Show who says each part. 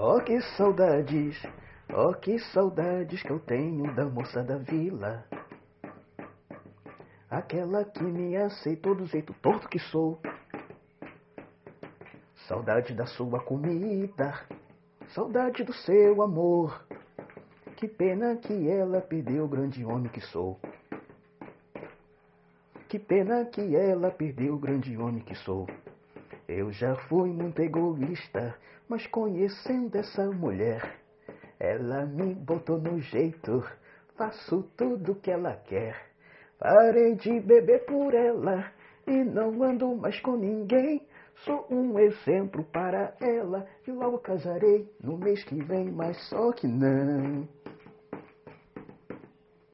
Speaker 1: Oh, que saudades, oh, que saudades que eu tenho da moça da vila. Aquela que me aceitou do jeito torto que sou. Saudade da sua comida, saudade do seu amor. Que pena que ela perdeu o grande homem que sou. Que pena que ela perdeu o grande homem que sou. Eu já fui muito egoísta, mas conhecendo essa mulher, ela me botou no jeito, faço tudo que ela quer. Parei de beber por ela e não ando mais com ninguém. Sou um exemplo para ela e logo casarei no mês que vem, mas só que não.